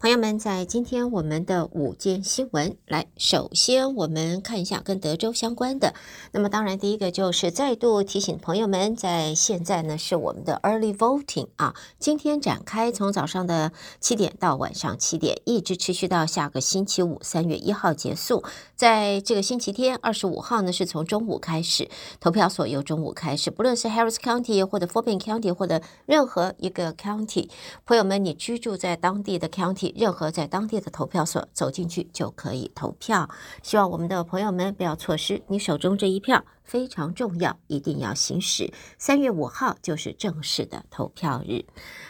朋友们，在今天我们的午间新闻来，首先我们看一下跟德州相关的。那么，当然第一个就是再度提醒朋友们，在现在呢是我们的 early voting 啊，今天展开，从早上的七点到晚上七点，一直持续到下个星期五三月一号结束。在这个星期天二十五号呢，是从中午开始投票所由中午开始，不论是 Harris County 或者 Fort Bend County 或者任何一个 county，朋友们，你居住在当地的 county。任何在当地的投票所走进去就可以投票，希望我们的朋友们不要错失你手中这一票，非常重要，一定要行使。三月五号就是正式的投票日。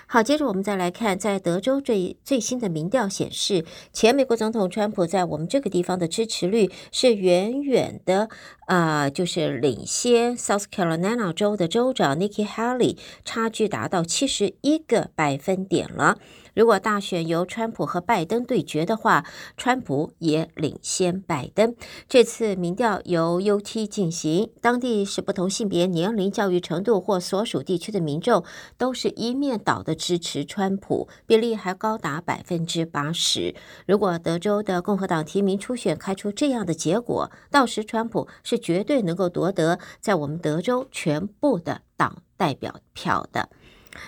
好，接着我们再来看，在德州最最新的民调显示，前美国总统川普在我们这个地方的支持率是远远的啊、就是领先 South Carolina 州的州长 Nikki Haley，差距达到七十一个百分点了。如果大选由川普和拜登对决的话，川普也领先拜登。这次民调由 UT 进行，当地是不同性别、年龄、教育程度或所属地区的民众都是一面倒的支持川普，比例还高达百分之八十。如果德州的共和党提名初选开出这样的结果，到时川普是绝对能够夺得在我们德州全部的党代表票的。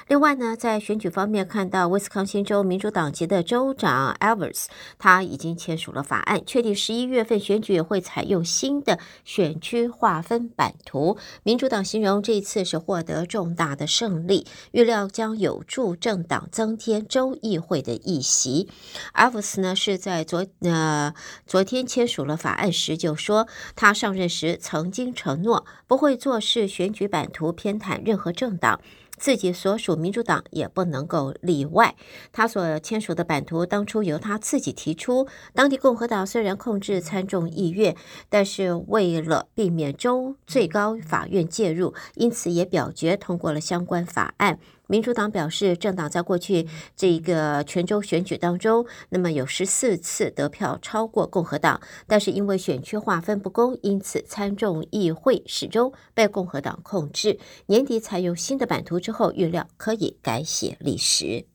另外呢，在选举方面，看到威斯康星州民主党籍的州长 Evers，他已经签署了法案，确定十一月份选举会采用新的选区划分版图。民主党形容这次是获得重大的胜利，预料将有助政党增添州议会的议席。Evers 呢是在昨呃昨天签署了法案时就说，他上任时曾经承诺不会做事选举版图偏袒任何政党。自己所属民主党也不能够例外。他所签署的版图当初由他自己提出。当地共和党虽然控制参众议院，但是为了避免州最高法院介入，因此也表决通过了相关法案。民主党表示，政党在过去这一个全州选举当中，那么有十四次得票超过共和党，但是因为选区划分不公，因此参众议会始终被共和党控制。年底采用新的版图之后，预料可以改写历史。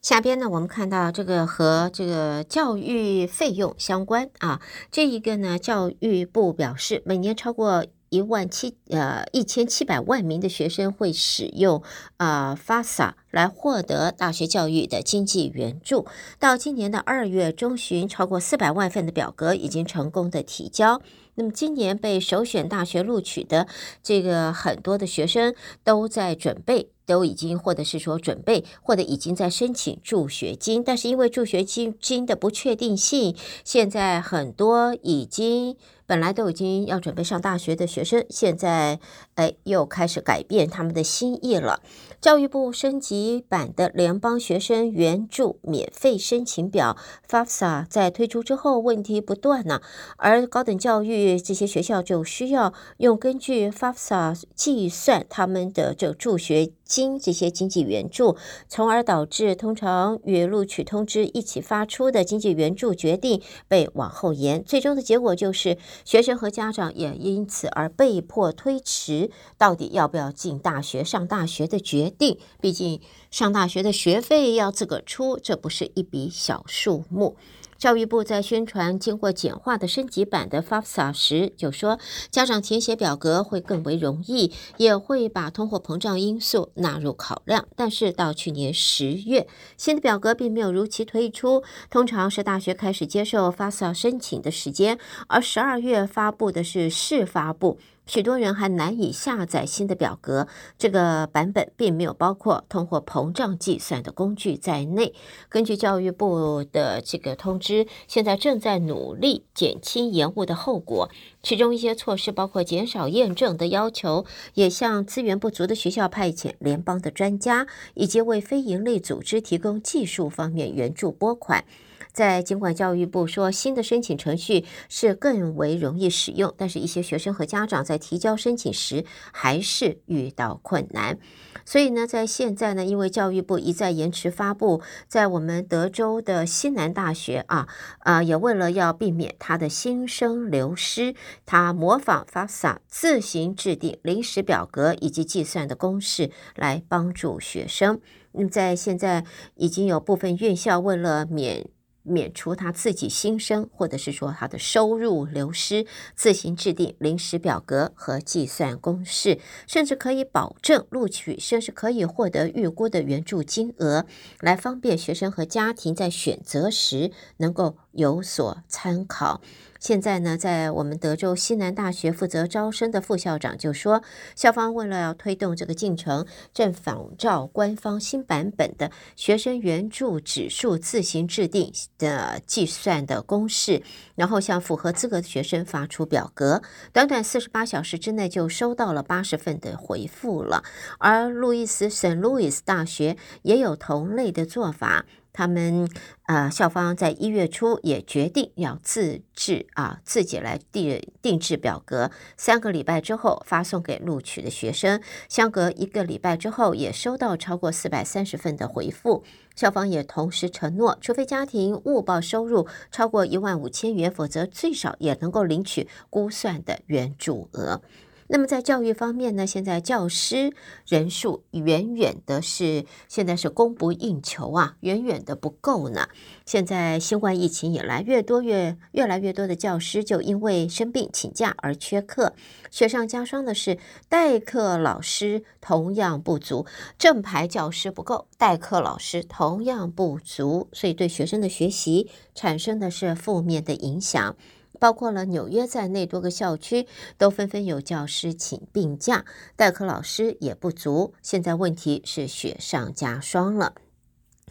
下边呢，我们看到这个和这个教育费用相关啊，这一个呢，教育部表示，每年超过。一万七呃一千七百万名的学生会使用啊 FAFSA 来获得大学教育的经济援助。到今年的二月中旬，超过四百万份的表格已经成功的提交。那么今年被首选大学录取的这个很多的学生都在准备，都已经或者是说准备，或者已经在申请助学金。但是因为助学金金的不确定性，现在很多已经。本来都已经要准备上大学的学生，现在哎又开始改变他们的心意了。教育部升级版的联邦学生援助免费申请表 FAFSA 在推出之后，问题不断呢。而高等教育这些学校就需要用根据 FAFSA 计算他们的这助学金这些经济援助，从而导致通常与录取通知一起发出的经济援助决定被往后延。最终的结果就是。学生和家长也因此而被迫推迟到底要不要进大学、上大学的决定。毕竟上大学的学费要自个出，这不是一笔小数目。教育部在宣传经过简化的升级版的 FAFSA 时，就说家长填写表格会更为容易，也会把通货膨胀因素纳入考量。但是到去年十月，新的表格并没有如期推出，通常是大学开始接受 FAFSA 申请的时间，而十二月发布的是试发布。许多人还难以下载新的表格，这个版本并没有包括通货膨胀计算的工具在内。根据教育部的这个通知，现在正在努力减轻延误的后果，其中一些措施包括减少验证的要求，也向资源不足的学校派遣联邦的专家，以及为非营利组织提供技术方面援助拨款。在尽管教育部说新的申请程序是更为容易使用，但是一些学生和家长在提交申请时还是遇到困难。所以呢，在现在呢，因为教育部一再延迟发布，在我们德州的西南大学啊啊，也为了要避免他的新生流失，他模仿 FAFSA 自行制定临时表格以及计算的公式来帮助学生。那么在现在已经有部分院校为了免免除他自己新生，或者是说他的收入流失，自行制定临时表格和计算公式，甚至可以保证录取生是可以获得预估的援助金额，来方便学生和家庭在选择时能够有所参考。现在呢，在我们德州西南大学负责招生的副校长就说，校方为了要推动这个进程，正仿照官方新版本的学生援助指数自行制定的计算的公式，然后向符合资格的学生发出表格，短短四十八小时之内就收到了八十份的回复了。而路易斯圣路易斯大学也有同类的做法。他们呃，校方在一月初也决定要自制啊，自己来定定制表格，三个礼拜之后发送给录取的学生。相隔一个礼拜之后，也收到超过四百三十份的回复。校方也同时承诺，除非家庭误报收入超过一万五千元，否则最少也能够领取估算的援助额。那么在教育方面呢，现在教师人数远远的是现在是供不应求啊，远远的不够呢。现在新冠疫情以来，越多越越来越多的教师就因为生病请假而缺课，雪上加霜的是代课老师同样不足，正牌教师不够，代课老师同样不足，所以对学生的学习产生的是负面的影响。包括了纽约在内多个校区都纷纷有教师请病假，代课老师也不足。现在问题是雪上加霜了。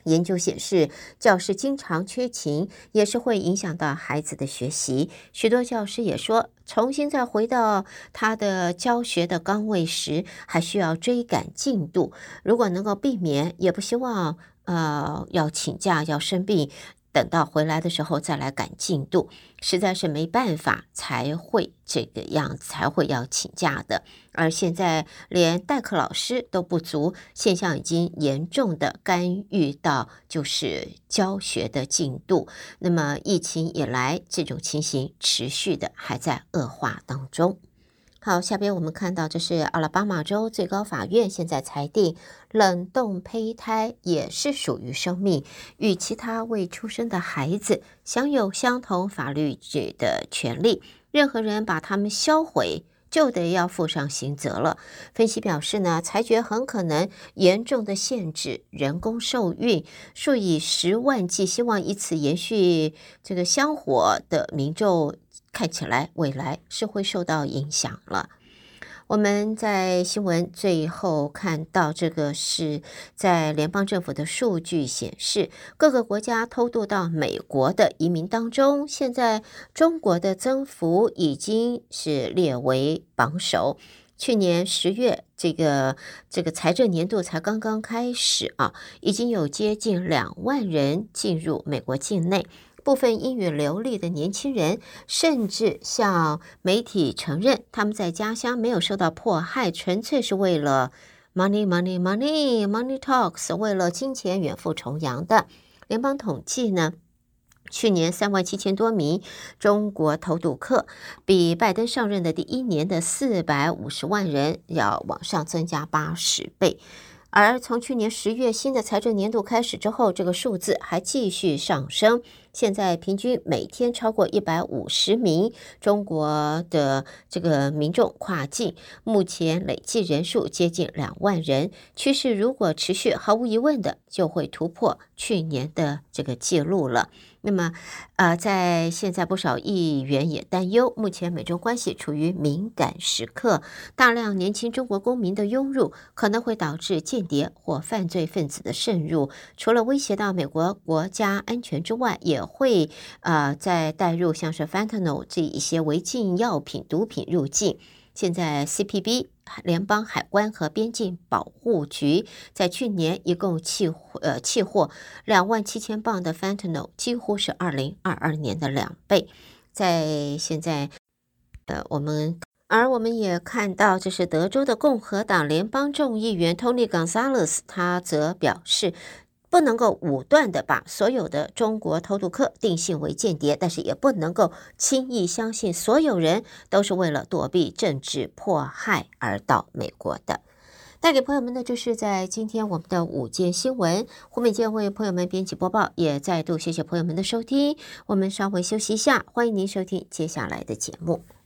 研究显示，教师经常缺勤也是会影响到孩子的学习。许多教师也说，重新再回到他的教学的岗位时，还需要追赶进度。如果能够避免，也不希望呃要请假要生病。等到回来的时候再来赶进度，实在是没办法，才会这个样子，才会要请假的。而现在连代课老师都不足，现象已经严重的干预到就是教学的进度。那么疫情以来，这种情形持续的还在恶化当中。好，下边我们看到，这是阿拉巴马州最高法院现在裁定，冷冻胚胎也是属于生命，与其他未出生的孩子享有相同法律的权利。任何人把他们销毁，就得要负上刑责了。分析表示呢，裁决很可能严重的限制人工受孕，数以十万计希望以此延续这个香火的民众。看起来未来是会受到影响了。我们在新闻最后看到，这个是在联邦政府的数据显示，各个国家偷渡到美国的移民当中，现在中国的增幅已经是列为榜首。去年十月，这个这个财政年度才刚刚开始啊，已经有接近两万人进入美国境内。部分英语流利的年轻人甚至向媒体承认，他们在家乡没有受到迫害，纯粹是为了 money money money money talks，为了金钱远赴重洋的。联邦统计呢，去年三万七千多名中国偷渡客，比拜登上任的第一年的四百五十万人要往上增加八十倍。而从去年十月新的财政年度开始之后，这个数字还继续上升。现在平均每天超过一百五十名中国的这个民众跨境，目前累计人数接近两万人。趋势如果持续，毫无疑问的就会突破去年的这个记录了。那么，呃，在现在不少议员也担忧，目前美中关系处于敏感时刻，大量年轻中国公民的涌入可能会导致间谍或犯罪分子的渗入，除了威胁到美国国家安全之外，也会呃再带入像是 fentanyl 这一些违禁药品、毒品入境。现在 CPB 联邦海关和边境保护局在去年一共弃呃缉获两万七千磅的 fentanyl，几乎是二零二二年的两倍。在现在，呃，我们而我们也看到，这是德州的共和党联邦众议员 Tony Gonzalez，他则表示。不能够武断的把所有的中国偷渡客定性为间谍，但是也不能够轻易相信所有人都是为了躲避政治迫害而到美国的。带给朋友们的就是在今天我们的午间新闻，胡美健为朋友们编辑播报，也再度谢谢朋友们的收听。我们稍微休息一下，欢迎您收听接下来的节目。